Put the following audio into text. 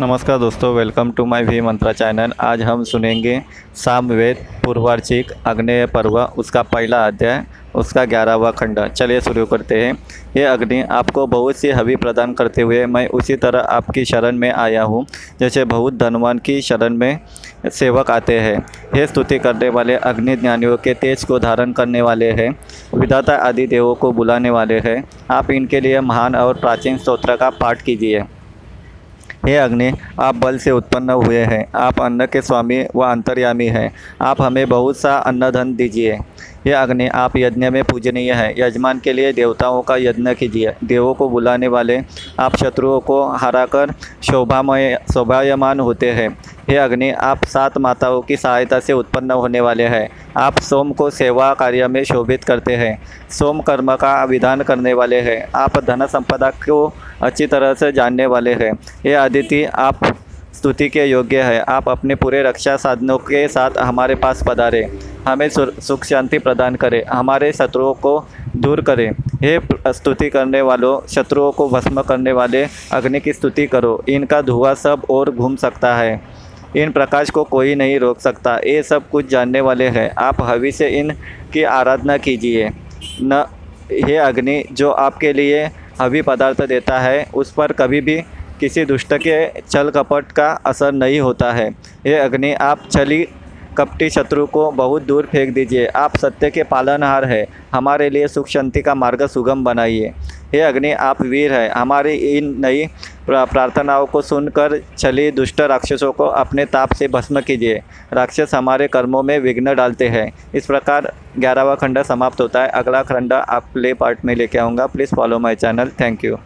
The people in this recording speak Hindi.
नमस्कार दोस्तों welcome to my V Mantra channel आज हम सुनेंगे सामवेद पूर्वार्चिक अग्नेय पर्व, उसका पहला अध्याय, उसका ग्यारहवा खंड। चलिए शुरू करते हैं। ये अग्नि आपको बहुत सी हवि प्रदान करते हुए मैं उसी तरह आपकी शरण में आया हूँ, जैसे बहुत धनवान की शरण में सेवक आते हैं। हे स्तुति करने वाले, अग्नि ज्ञानियों के तेज को धारण करने वाले हैं, विधाता आदि देवों को बुलाने वाले हैं। आप इनके लिए महान और प्राचीन स्तोत्र का पाठ कीजिए। हे अग्नि, आप बल से उत्पन्न हुए हैं। आप अन्न के स्वामी व अंतर्यामी हैं। आप हमें बहुत सा अन्न धन दीजिए। हे अग्नि, आप यज्ञ में पूजनीय हैं। यजमान के लिए देवताओं का यज्ञ कीजिए। देवों को बुलाने वाले आप शत्रुओं को हराकर शोभामय, शोभायमान होते हैं। हे अग्नि, आप सात माताओं की सहायता से उत्पन्न होने वाले हैं। आप सोम को सेवा कार्य में शोभित करते हैं। सोम कर्म का विधान करने वाले हैं। आप धन संपदा को अच्छी तरह से जानने वाले हैं। ये अदिति आप स्तुति के योग्य है। आप अपने पूरे रक्षा साधनों के साथ हमारे पास पधारे। हमें सुख शांति प्रदान करें। हमारे शत्रुओं को दूर करें। हे स्तुति करने वालों, शत्रुओं को भस्म करने वाले, अग्नि की स्तुति करो। इनका धुआँ सब और घूम सकता है। इन प्रकाश को कोई नहीं रोक सकता। ये सब कुछ जानने वाले हैं। आप हवि से इन की आराधना कीजिए। न, हे अग्नि, जो आपके लिए हवि पदार्थ देता है, उस पर कभी भी किसी दुष्ट के छल कपट का असर नहीं होता है। ये अग्नि, आप छली कपटी शत्रु को बहुत दूर फेंक दीजिए। आप सत्य के पालनहार है। हमारे लिए सुख शांति का मार्ग सुगम बनाइए। हे अग्नि, आप वीर है। हमारी इन नई प्रार्थनाओं को सुनकर छली दुष्ट राक्षसों को अपने ताप से भस्म कीजिए। राक्षस हमारे कर्मों में विघ्न डालते हैं। इस प्रकार ग्यारहवा खंड समाप्त होता है। अगला खंड आप प्ले पार्ट में लेके आऊँगा। Please follow my channel thank you